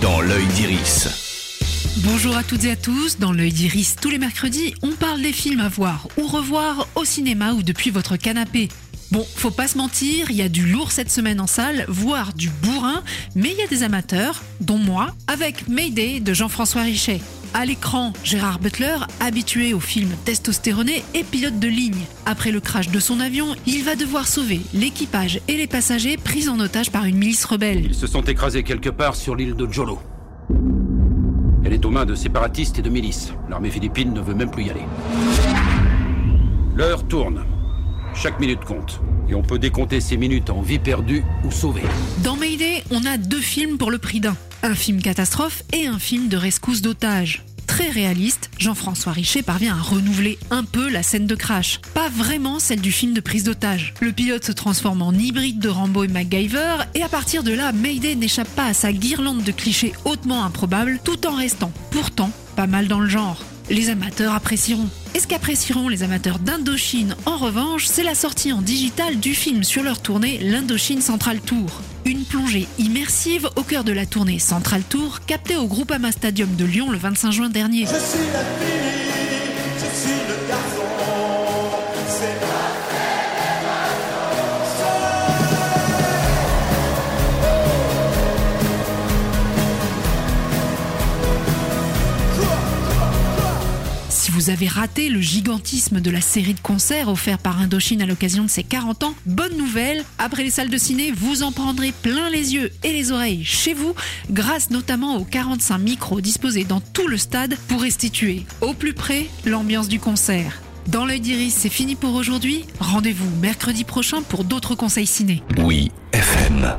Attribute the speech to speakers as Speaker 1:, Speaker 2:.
Speaker 1: dans l'œil d'Iris.
Speaker 2: Bonjour à toutes et à tous, dans l'œil d'Iris tous les mercredis, on parle des films à voir ou revoir au cinéma ou depuis votre canapé. Bon, faut pas se mentir, il y a du lourd cette semaine en salle, voire du bourrin, mais il y a des amateurs, dont moi, avec Mayday de Jean-François Richet. À l'écran, Gérard Butler, habitué aux films testostéronés et pilote de ligne. Après le crash de son avion, il va devoir sauver l'équipage et les passagers pris en otage par une milice rebelle.
Speaker 3: Ils se sont écrasés quelque part sur l'île de Jolo. Elle est aux mains de séparatistes et de milices. L'armée philippine ne veut même plus y aller. L'heure tourne. Chaque minute compte. Et on peut décompter ces minutes en vie perdue ou sauvée.
Speaker 2: Dans Mayday, on a deux films pour le prix d'un. Un film catastrophe et un film de rescousse d'otages. Très réaliste, Jean-François Richet parvient à renouveler un peu la scène de crash. Pas vraiment celle du film de prise d'otage. Le pilote se transforme en hybride de Rambo et MacGyver, et à partir de là, Mayday n'échappe pas à sa guirlande de clichés hautement improbables, tout en restant, pourtant, pas mal dans le genre. Les amateurs apprécieront. Et ce qu'apprécieront les amateurs d'Indochine, en revanche, c'est la sortie en digital du film sur leur tournée l'Indochine Central Tour. Une plongée immersive au cœur de la tournée Central Tour, captée au Groupama Stadium de Lyon le 25 juin dernier.
Speaker 4: Je suis la je suis le garçon,
Speaker 2: vous avez raté le gigantisme de la série de concerts offert par Indochine à l'occasion de ses 40 ans, bonne nouvelle, après les salles de ciné, vous en prendrez plein les yeux et les oreilles chez vous, grâce notamment aux 45 micros disposés dans tout le stade pour restituer au plus près l'ambiance du concert. Dans l'œil d'Iris, c'est fini pour aujourd'hui. Rendez-vous mercredi prochain pour d'autres conseils ciné.
Speaker 1: Oui, FM.